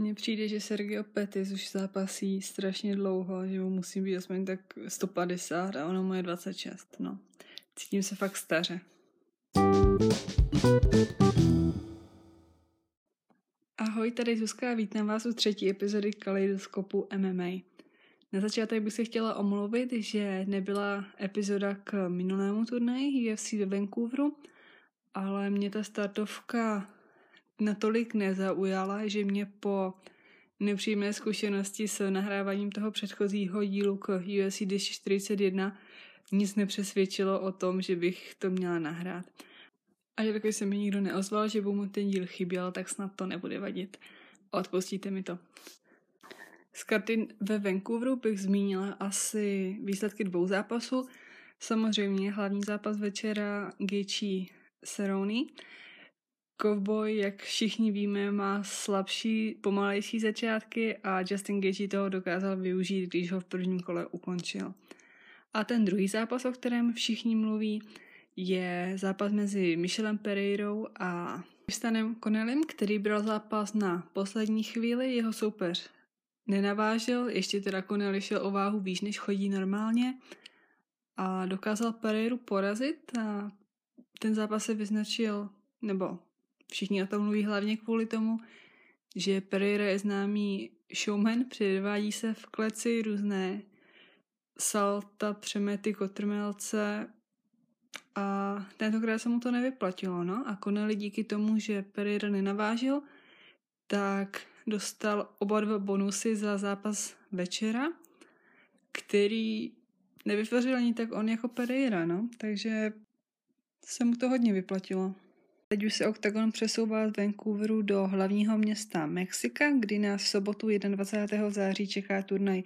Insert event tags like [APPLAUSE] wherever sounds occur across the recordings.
Mně přijde, že Sergio Pettis už zápasí strašně dlouho, že mu musí být aspoň tak 150 a ono mu je 26, no. Cítím se fakt staře. Ahoj, tady Zuzka a vítám vás u třetí epizody Kaleidoskopu MMA. Na začátek bych se chtěla omluvit, že nebyla epizoda k minulému turnaji UFC ve Vancouveru, ale mě ta startovka natolik nezaujala, že mě po nepříjemné zkušenosti s nahráváním toho předchozího dílu k UFC 241 nic nepřesvědčilo o tom, že bych to měla nahrát. A jelikož se mi nikdo neozval, že by mu ten díl chyběl, tak snad to nebude vadit. Odpustíte mi to. Z karty ve Vancouveru bych zmínila asi výsledky dvou zápasů. Samozřejmě hlavní zápas večera Gaethje Cerrone. Cowboy, jak všichni víme, má slabší, pomalejší začátky a Justin Gaethje toho dokázal využít, když ho v prvním kole ukončil. A ten druhý zápas, o kterém všichni mluví, je zápas mezi Michelem Pereirou a Stanem Connellem, který bral zápas na poslední chvíli. Jeho soupeř nenavážil, ještě teda Connelly šel o váhu výš, než chodí normálně a dokázal Pereiru porazit a ten zápas se vyznačil, nebo všichni o tom mluví hlavně kvůli tomu, že Pereira je známý showman, předvádí se v kleci různé salta, přemety, kotrmelce a tentokrát se mu to nevyplatilo, no. A Connelly díky tomu, že Pereira nenavážil, tak dostal oba dva bonusy za zápas večera, který nevytvořil ani tak on jako Pereira, no. Takže se mu to hodně vyplatilo. Teď už se OKTAGON přesouvá z Vancouveru do hlavního města Mexika, kdy nás v sobotu 21. září čeká turnaj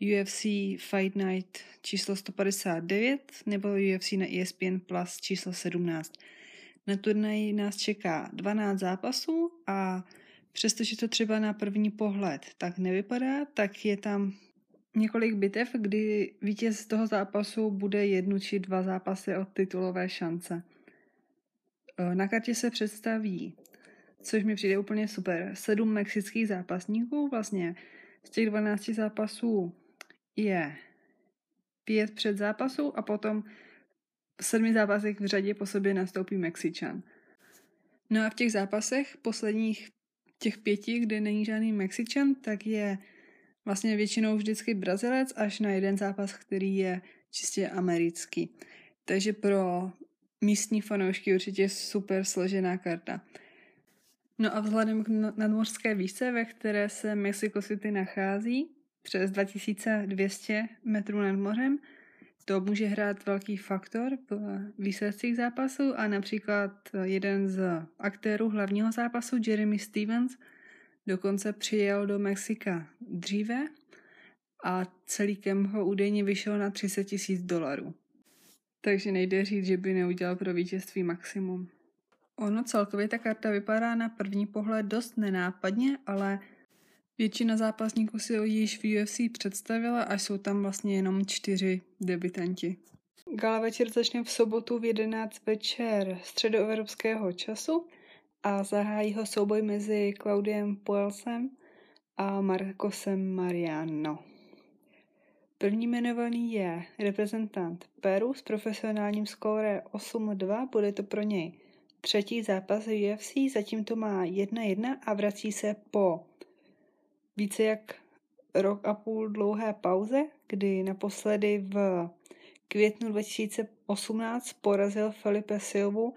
UFC Fight Night číslo 159 nebo UFC na ESPN Plus číslo 17. Na turnaji nás čeká 12 zápasů a přestože to třeba na první pohled tak nevypadá, tak je tam několik bitev, kdy vítěz toho zápasu bude jednu či dva zápasy od titulové šance. E, na kartě se představí, což mi přijde úplně super, sedm mexických zápasníků, vlastně z těch 12 zápasů je pět před zápasu a potom v sedmi zápasech v řadě po sobě nastoupí Mexičan. No a v těch zápasech posledních těch pěti, kde není žádný Mexičan, tak je vlastně většinou vždycky Brazilec až na jeden zápas, který je čistě americký. Takže pro místní fanoušky určitě super složená karta. No a vzhledem k nadmořské výšce, ve které se Mexico City nachází, přes 2200 metrů nad mořem, to může hrát velký faktor v výsledcích zápasu a například jeden z aktérů hlavního zápasu, Jeremy Stevens, dokonce přijel do Mexika dříve a celý kem ho údajně vyšel na 30 tisíc dolarů. Takže nejde říct, že by neudělal pro vítězství maximum. Ono celkově ta karta vypadá na první pohled dost nenápadně, ale Většina zápasníků si ho již v UFC představila a jsou tam vlastně jenom čtyři debitanti. Gala večer začne v sobotu v 11 večer středoevropského času a zahájí ho souboj mezi Claudiem Poelsem a Marcosem Mariano. První jmenovaný je reprezentant Peru s profesionálním skóre 8-2, bude to pro něj třetí zápas UFC, zatím to má 1-1 a vrací se po více jak rok a půl dlouhé pauze, kdy naposledy v květnu 2018 porazil Felipe Silvu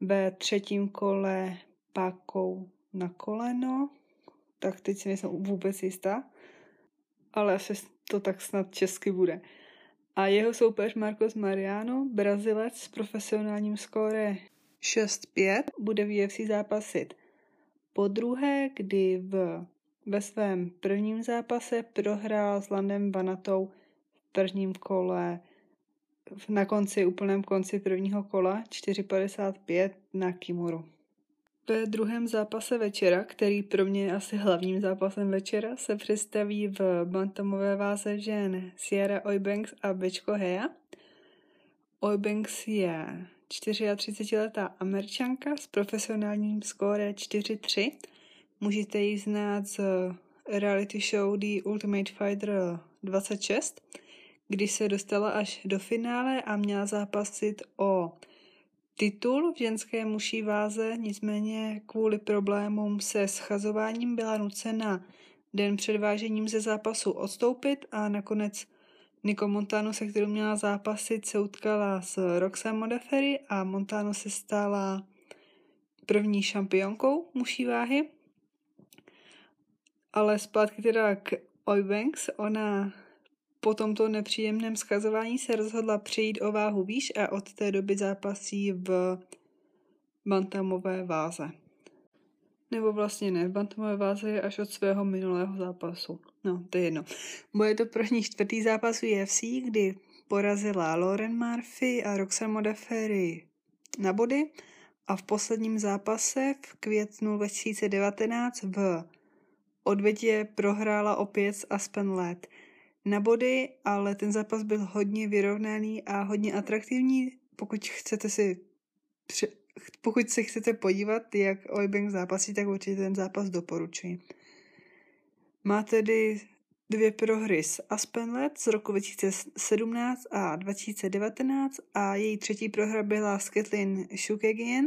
ve třetím kole pákou na koleno, tak teď si nejsem vůbec jistá, ale asi to tak snad česky bude. A jeho soupeř Marcos Mariano, Brazilec s profesionálním skóre 6-5, bude v UFC zápasit po druhé, kdy v ve svém prvním zápase prohrál s Landem Vanatou v prvním kole na konci, úplném konci prvního kola 4.55 na Kimuru. Ve druhém zápase večera, který pro mě je asi hlavním zápasem večera, se představí v bantamové váze žen Sierra Oybanks a Bečko Heja. Oybanks je 34-letá američanka s profesionálním skóre 4-3 Můžete ji znát z reality show The Ultimate Fighter 26, kdy se dostala až do finále a měla zápasit o titul v ženské muší váze, nicméně kvůli problémům se schazováním byla nucena den před vážením ze zápasu odstoupit a nakonec Nico Montano, se kterou měla zápasit, se utkala s Roxanne Modafferi a Montano se stala první šampionkou muší váhy. Ale zpátky teda k Oybanks, ona po tomto nepříjemném schazování se rozhodla přejít o váhu výš a od té doby zápasí v bantamové váze. Nebo vlastně ne, v bantamové váze je až od svého minulého zápasu. No, to je jedno. Bude to pro ní čtvrtý zápas UFC, kdy porazila Lauren Murphy a Roxanne Modafferi na body a v posledním zápase v květnu 2019 v odvětě prohrála opět s Aspen Led na body, ale ten zápas byl hodně vyrovnaný a hodně atraktivní. Pokud chcete si pokud se chcete podívat, jak Oybank zápasí, tak určitě ten zápas doporučuji. Má tedy dvě prohry s Aspenlet z roku 2017 a 2019 a její třetí prohra byla s Kathleen Shukagian,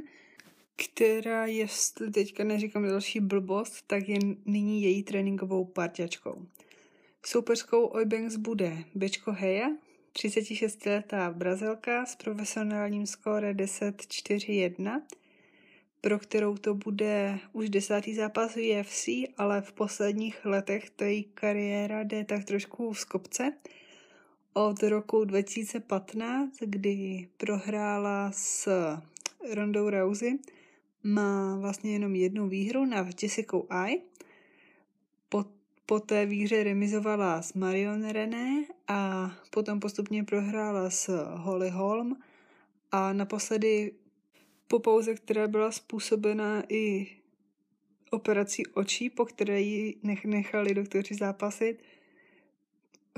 která, jestli teďka neříkám další blbost, tak je nyní její tréninkovou partiačkou. Soupeřkou Oybanks bude Bečko Heja, 36-letá Brazilka s profesionálním skóre 10-4-1, pro kterou to bude už desátý zápas v UFC, ale v posledních letech to její kariéra jde tak trošku z kopce. Od roku 2015, kdy prohrála s Rondou Rousey, má vlastně jenom jednu výhru nad Jessica Ai. Po, po té výhře remizovala s Marion René a potom postupně prohrála s Holly Holm a naposledy po pauze, která byla způsobena i operací očí, po které ji nechali doktoři zápasit,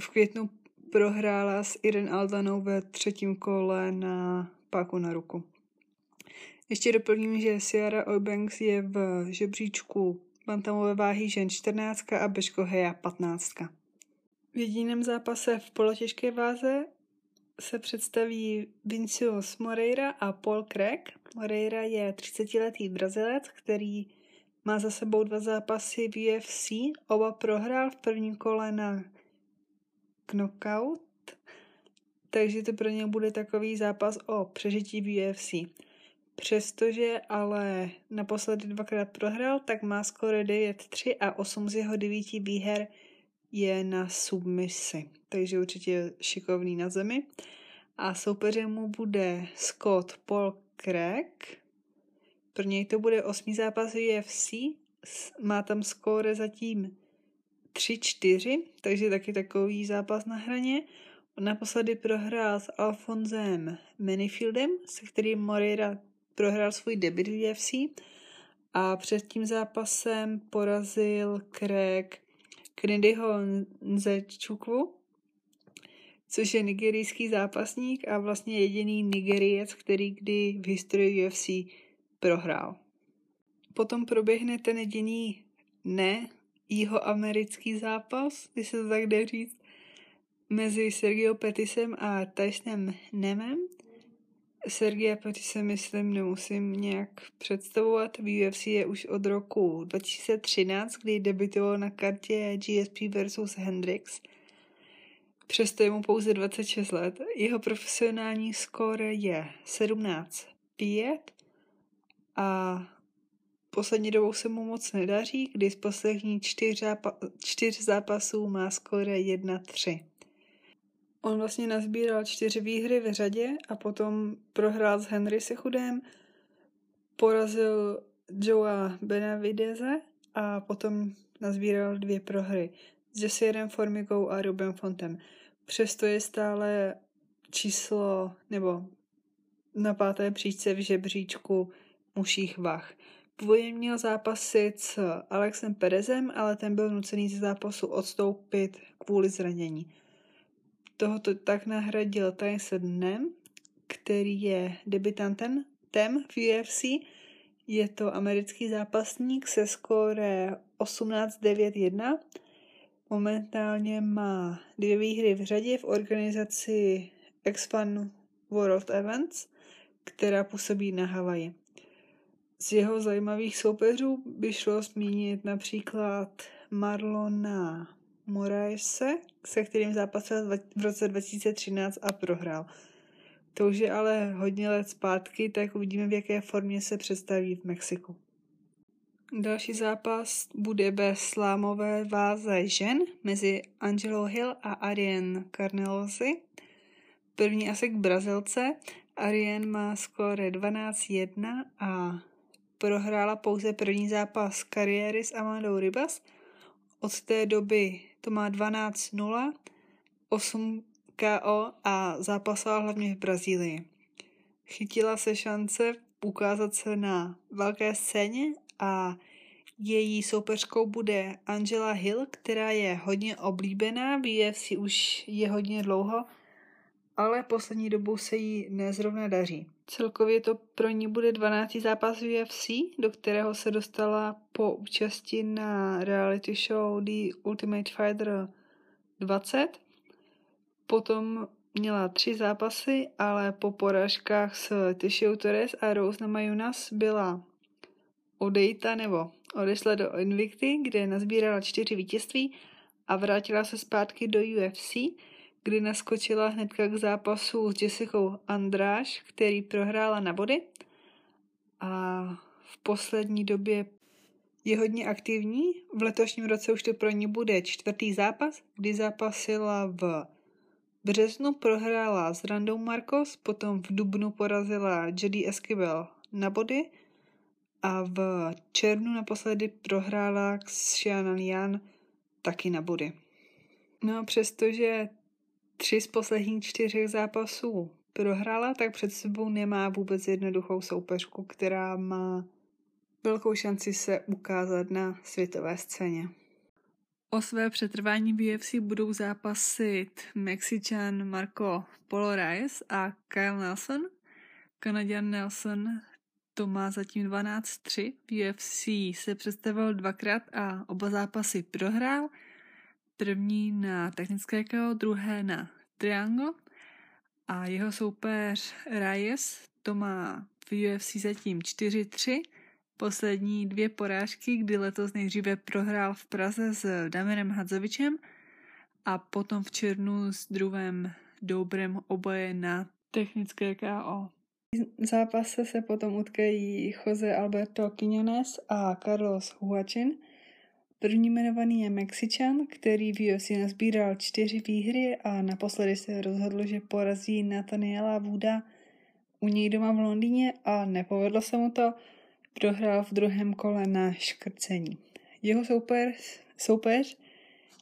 v květnu prohrála s Irene Aldanou ve třetím kole na páku na ruku. Ještě doplním, že Ciara Eubanks je v žebříčku bantamové váhy žen 14 a Beško Heja 15. V jediném zápase v polotěžké váze se představí Vincius Moreira a Paul Craig. Moreira je 30-letý Brazilec, který má za sebou dva zápasy v UFC. Oba prohrál v prvním kole na knockout, takže to pro ně bude takový zápas o přežití v UFC. Přestože ale naposledy dvakrát prohrál, tak má skoro 9-3 a 8 z jeho 9 výher je na submisi, takže určitě šikovný na zemi. A soupeřem mu bude Scott Paul Craig. Pro něj to bude osmý zápas UFC, má tam skóre zatím 3-4, takže taky takový zápas na hraně. Naposledy prohrál s Alfonzem Manifieldem, se kterým Moreira prohrál svůj debut v UFC a před tím zápasem porazil Craig Kennedyho Nzechukwu, což je nigerijský zápasník a vlastně jediný Nigeriec, který kdy v historii UFC prohrál. Potom proběhne ten jediný ne americký zápas, když se to tak jde říct, mezi Sergio Petisem a Tysonem Nemem. Sergia Petise, myslím, nemusím nějak představovat. V UFC je už od roku 2013, kdy debutoval na kartě GSP versus Hendrix. Přesto je mu pouze 26 let. Jeho profesionální skóre je 17-5 a poslední dobou se mu moc nedaří, kdy z posledních čtyř, zápa- čtyř zápasů má skóre 1-3. On vlastně nazbíral čtyři výhry v řadě a potom prohrál s Henry Sechudem, porazil Joea Benavideze a potom nazbíral dvě prohry s Jessierem Formigou a Rubem Fontem. Přesto je stále číslo nebo na páté příčce v žebříčku muších vach. Původně měl zápasit s Alexem Perezem, ale ten byl nucený ze zápasu odstoupit kvůli zranění. Tohoto tak nahradil Tyson Nem, který je debutantem tem v UFC. Je to americký zápasník se skóre 18-9-1. Momentálně má dvě výhry v řadě v organizaci X-Fan World Events, která působí na Havaji. Z jeho zajímavých soupeřů by šlo zmínit například Marlona Moraese, se kterým zápasil v roce 2013 a prohrál. To už je ale hodně let zpátky, tak uvidíme, v jaké formě se představí v Mexiku. Další zápas bude bez slámové váze žen mezi Angelou Hill a Ariane Carnelosi. První asi k Brazilce. Ariane má skóre 12-1 a prohrála pouze první zápas kariéry s Amandou Ribas. Od té doby to má 12-0, 8 KO a zápasila hlavně v Brazílii. Chytila se šance ukázat se na velké scéně a její soupeřkou bude Angela Hill, která je hodně oblíbená, v UFC už je hodně dlouho, ale poslední dobou se jí nezrovna daří. Celkově to pro ní bude 12. zápas UFC, do kterého se dostala po účasti na reality show The Ultimate Fighter 20. Potom měla tři zápasy, ale po poražkách s Tishiou Torres a Rose Namajunas byla odejta nebo odešla do Invicty, kde nazbírala čtyři vítězství a vrátila se zpátky do UFC, kdy naskočila hnedka k zápasu s Jessicou Andráš, který prohrála na body a v poslední době je hodně aktivní. V letošním roce už to pro ní bude čtvrtý zápas, kdy zápasila v březnu prohrála s Randou Marcos, potom v dubnu porazila Jody Esquivel na body a v červnu naposledy prohrála s Xianan Yan taky na body. No přestože tři z posledních čtyřech zápasů prohrála, tak před sebou nemá vůbec jednoduchou soupeřku, která má velkou šanci se ukázat na světové scéně. O své přetrvání v UFC budou zápasit Mexičan Marco Polo Reyes a Kyle Nelson. Kanadian Nelson to má zatím 12-3. V UFC se představil dvakrát a oba zápasy prohrál. První na technické KO, druhé na triangle. A jeho soupeř Reyes to má v UFC zatím 4-3 poslední dvě porážky, kdy letos nejdříve prohrál v Praze s Damirem Hadzovičem a potom v černu s druhým Dobrem oboje na technické KO. V zápase se potom utkají Jose Alberto Quiñones a Carlos Huachin. První jmenovaný je Mexičan, který v UFC nazbíral čtyři výhry a naposledy se rozhodl, že porazí Nathaniela Vuda u něj doma v Londýně a nepovedlo se mu to, prohrál v druhém kole na škrcení. Jeho soupeř, soupeř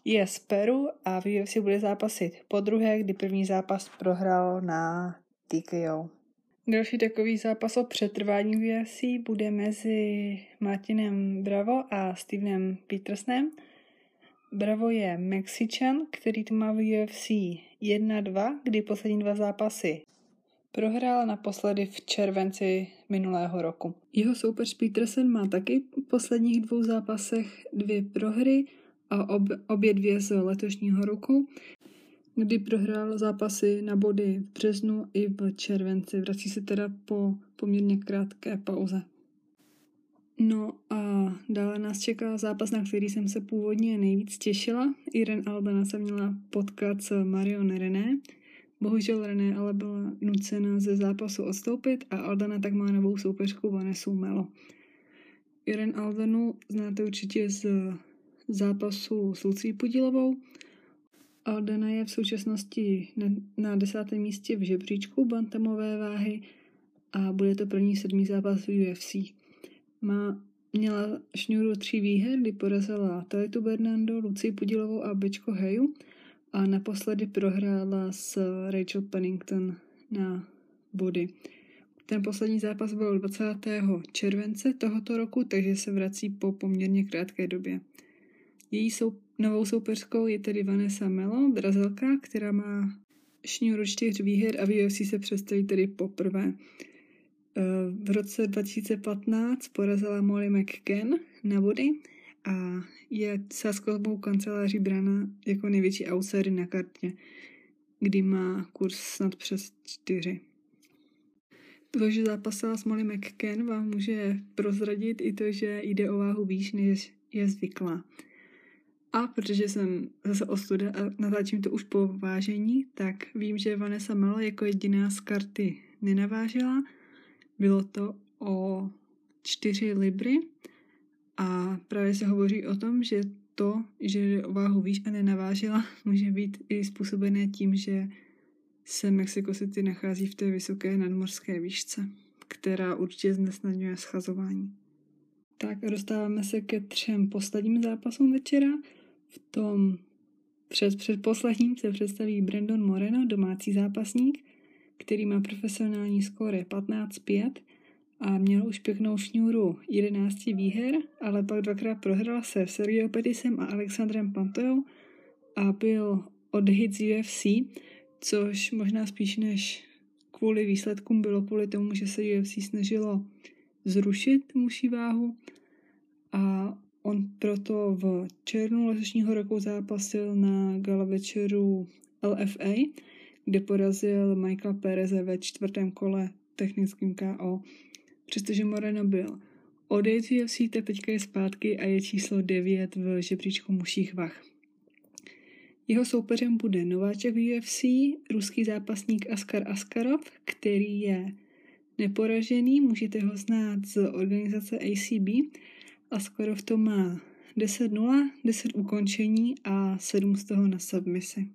je z Peru a v UFC bude zápasit po druhé, kdy první zápas prohrál na TKO. Další takový zápas o přetrvání UFC bude mezi Martinem Bravo a Stevenem Petersonem. Bravo je Mexičan, který tu má v UFC 1-2, kdy poslední dva zápasy Prohrál naposledy v červenci minulého roku. Jeho soupeř Peterson má taky v posledních dvou zápasech dvě prohry a ob, obě dvě z letošního roku, kdy prohrál zápasy na body v březnu i v červenci. Vrací se teda po poměrně krátké pauze. No a dále nás čeká zápas, na který jsem se původně nejvíc těšila. Irene Albana se měla potkat s Marion René, Bohužel René ale byla nucena ze zápasu odstoupit a Aldana tak má novou soupeřku Vanesu Melo. Irene Aldanu znáte určitě z zápasu s Lucí Podilovou. Aldana je v současnosti na, desátém místě v žebříčku bantamové váhy a bude to první sedmý zápas v UFC. Má, měla šňůru tří výher, kdy porazila Talitu Bernando, Lucí Podilovou a Bečko Heju – a naposledy prohrála s Rachel Pennington na body. Ten poslední zápas byl 20. července tohoto roku, takže se vrací po poměrně krátké době. Její sou, novou soupeřkou je tedy Vanessa Melo, brazilka, která má šňůru čtyř výher a v UFC se představí tedy poprvé. v roce 2015 porazila Molly McCann na body a je sáskovou kanceláří brána jako největší outsider na kartě, kdy má kurz snad přes čtyři. To, že zápasila s Molly McCann, vám může prozradit i to, že jde o váhu výš, než je zvyklá. A protože jsem zase ostuda a natáčím to už po vážení, tak vím, že Vanessa Malo jako jediná z karty nenavážila. Bylo to o 4 libry a právě se hovoří o tom, že to, že o váhu výš a nenavážila, [LAUGHS] může být i způsobené tím, že se Mexico City nachází v té vysoké nadmorské výšce, která určitě znesnadňuje schazování. Tak dostáváme se ke třem posledním zápasům večera. V tom před předposledním se představí Brandon Moreno, domácí zápasník, který má profesionální skóre 15-5 a měl už pěknou šňůru 11 výher, ale pak dvakrát prohrál se Sergio Petisem a Alexandrem Pantojou a byl od hit z UFC, což možná spíš než kvůli výsledkům bylo kvůli tomu, že se UFC snažilo zrušit muší váhu a on proto v červnu letošního roku zápasil na gala večeru LFA, kde porazil Michaela Pereze ve čtvrtém kole technickým KO. Přestože Moreno byl odejít z UFC, tak teďka je zpátky a je číslo 9 v žebříčku muších vach. Jeho soupeřem bude nováček v UFC, ruský zápasník Askar Askarov, který je neporažený, můžete ho znát z organizace ACB. Askarov to má 10-0, 10 ukončení a 7 z toho na submisi.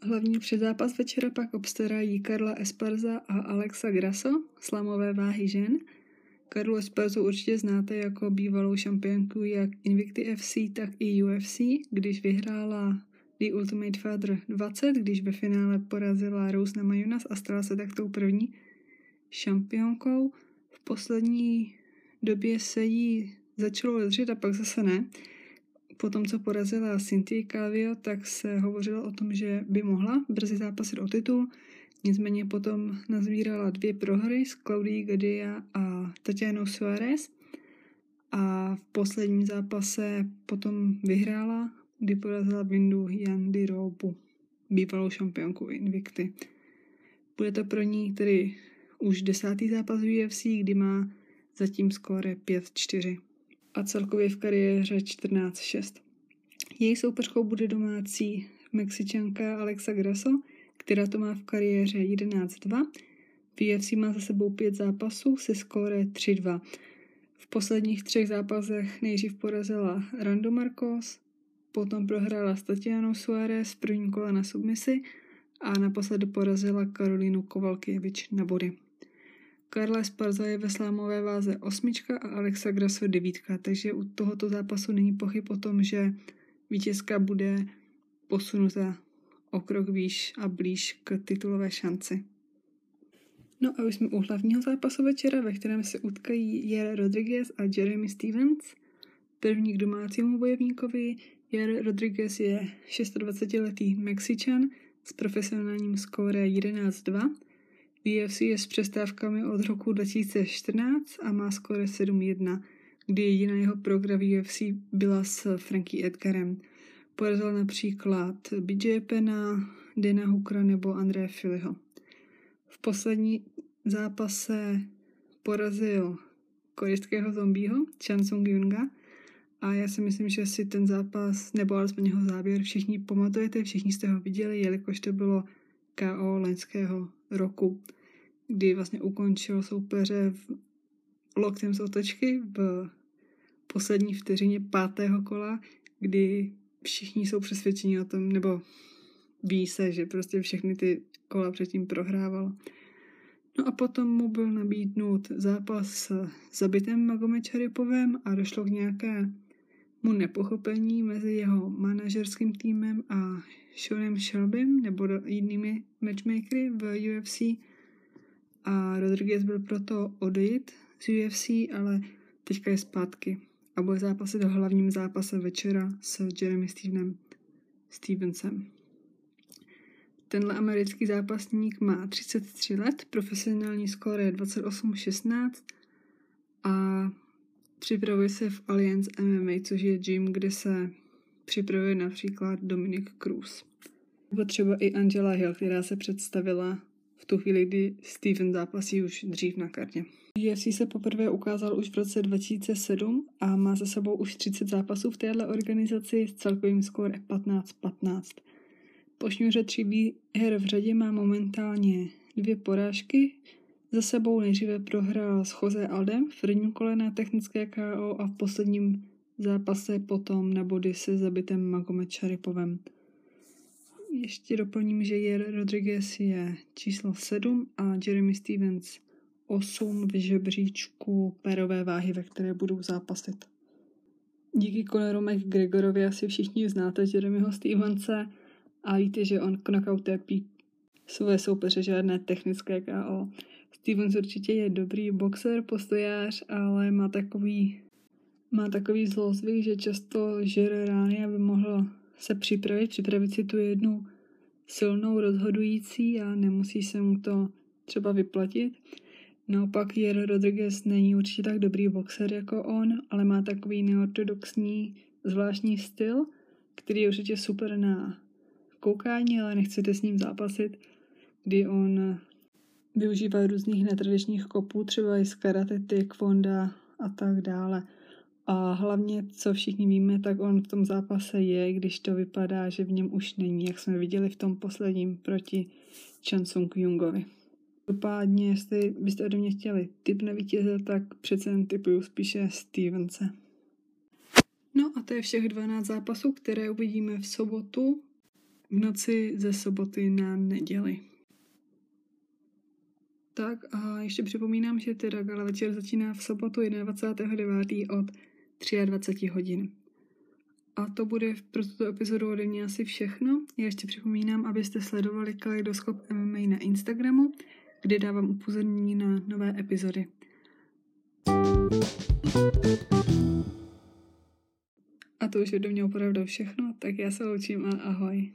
Hlavní předzápas večera pak obstarají Karla Esparza a Alexa Grasso, slamové váhy žen. Karlu Esparzu určitě znáte jako bývalou šampionku jak Invicti FC, tak i UFC, když vyhrála The Ultimate Fighter 20, když ve finále porazila Rose Namajunas a stala se tak tou první šampionkou. V poslední době se jí začalo ledřit a pak zase ne po tom, co porazila Cynthia Calvio, tak se hovořilo o tom, že by mohla brzy zápasit o titul. Nicméně potom nazvírala dvě prohry s Claudii Gadia a Tatianou Suárez a v posledním zápase potom vyhrála, kdy porazila Bindu Yandy Robu, bývalou šampionku Invicty. Bude to pro ní tedy už desátý zápas v UFC, kdy má zatím skóre 5-4 a celkově v kariéře 14-6. Její soupeřkou bude domácí Mexičanka Alexa Grasso, která to má v kariéře 11-2. V UFC má za sebou pět zápasů se skóre 3-2. V posledních třech zápasech nejdřív porazila Rando Marcos, potom prohrála s Tatianou Suárez v prvním kole na submisi a naposledy porazila Karolínu Kovalkiewicz na body. Karla Sparza je ve slámové váze osmička a Alexa Grasso devítka, takže u tohoto zápasu není pochyb o tom, že vítězka bude posunuta o krok výš a blíž k titulové šanci. No a už jsme u hlavního zápasu večera, ve kterém se utkají Jer Rodriguez a Jeremy Stevens. První k domácímu bojovníkovi Jer Rodriguez je 26-letý Mexičan s profesionálním skóre 11-2 UFC je s přestávkami od roku 2014 a má skoro 7-1, kdy jediná jeho progra UFC byla s Frankie Edgarem. Porazil například BJ Pena, Dana Hookera nebo André Filiho. V poslední zápase porazil korejského zombího, Chan Sung Yunga, a já si myslím, že si ten zápas, nebo alespoň jeho záběr, všichni pamatujete, všichni jste ho viděli, jelikož to bylo KO loňského roku kdy vlastně ukončil soupeře v loktem z otočky v poslední vteřině pátého kola, kdy všichni jsou přesvědčeni o tom, nebo ví se, že prostě všechny ty kola předtím prohrával. No a potom mu byl nabídnut zápas s zabitým Magomed Čaripovem a došlo k nějakému nepochopení mezi jeho manažerským týmem a Seanem Shelbym nebo jinými matchmakery v UFC a Rodriguez byl proto odejít z UFC, ale teďka je zpátky a bude zápasit do hlavním zápase večera s Jeremy Stevenem Stevensem. Tenhle americký zápasník má 33 let, profesionální skóre je 28-16 a připravuje se v Alliance MMA, což je gym, kde se připravuje například Dominik Cruz. Nebo třeba i Angela Hill, která se představila v tu chvíli, kdy Steven zápasí už dřív na kartě. UFC se poprvé ukázal už v roce 2007 a má za sebou už 30 zápasů v téhle organizaci s celkovým skóre 15-15. Po šňůře tří výher v řadě má momentálně dvě porážky. Za sebou nejdříve prohrál s Jose Aldem v prvním kole na technické KO a v posledním zápase potom na body se zabitem Magomed Šaripovem. Ještě doplním, že Jer Rodriguez je číslo 7 a Jeremy Stevens 8 v žebříčku perové váhy, ve které budou zápasit. Díky Conoru McGregorovi asi všichni znáte Jeremyho Stevense a víte, že on knockoutuje své soupeře žádné technické KO. Stevens určitě je dobrý boxer, postojář, ale má takový, má takový zlozvyk, že často žere rány, aby mohl se připravit, připravit si tu jednu silnou rozhodující a nemusí se mu to třeba vyplatit. Naopak Jero Rodriguez není určitě tak dobrý boxer jako on, ale má takový neortodoxní zvláštní styl, který je určitě super na koukání, ale nechcete s ním zápasit, kdy on využívá různých netradičních kopů, třeba i z karate, taekwondo a tak dále. A hlavně, co všichni víme, tak on v tom zápase je, když to vypadá, že v něm už není, jak jsme viděli v tom posledním proti Chan Sung Jungovi. Dopádně, jestli byste ode mě chtěli typ na vítěze, tak přece jen typuju spíše Stevense. No a to je všech 12 zápasů, které uvidíme v sobotu v noci ze soboty na neděli. Tak a ještě připomínám, že teda gala večer začíná v sobotu 21.9. od 23 hodin. A to bude pro tuto epizodu ode mě asi všechno. Já ještě připomínám, abyste sledovali Kaleidoskop MMA na Instagramu, kde dávám upozornění na nové epizody. A to už je do mě opravdu všechno, tak já se loučím a ahoj.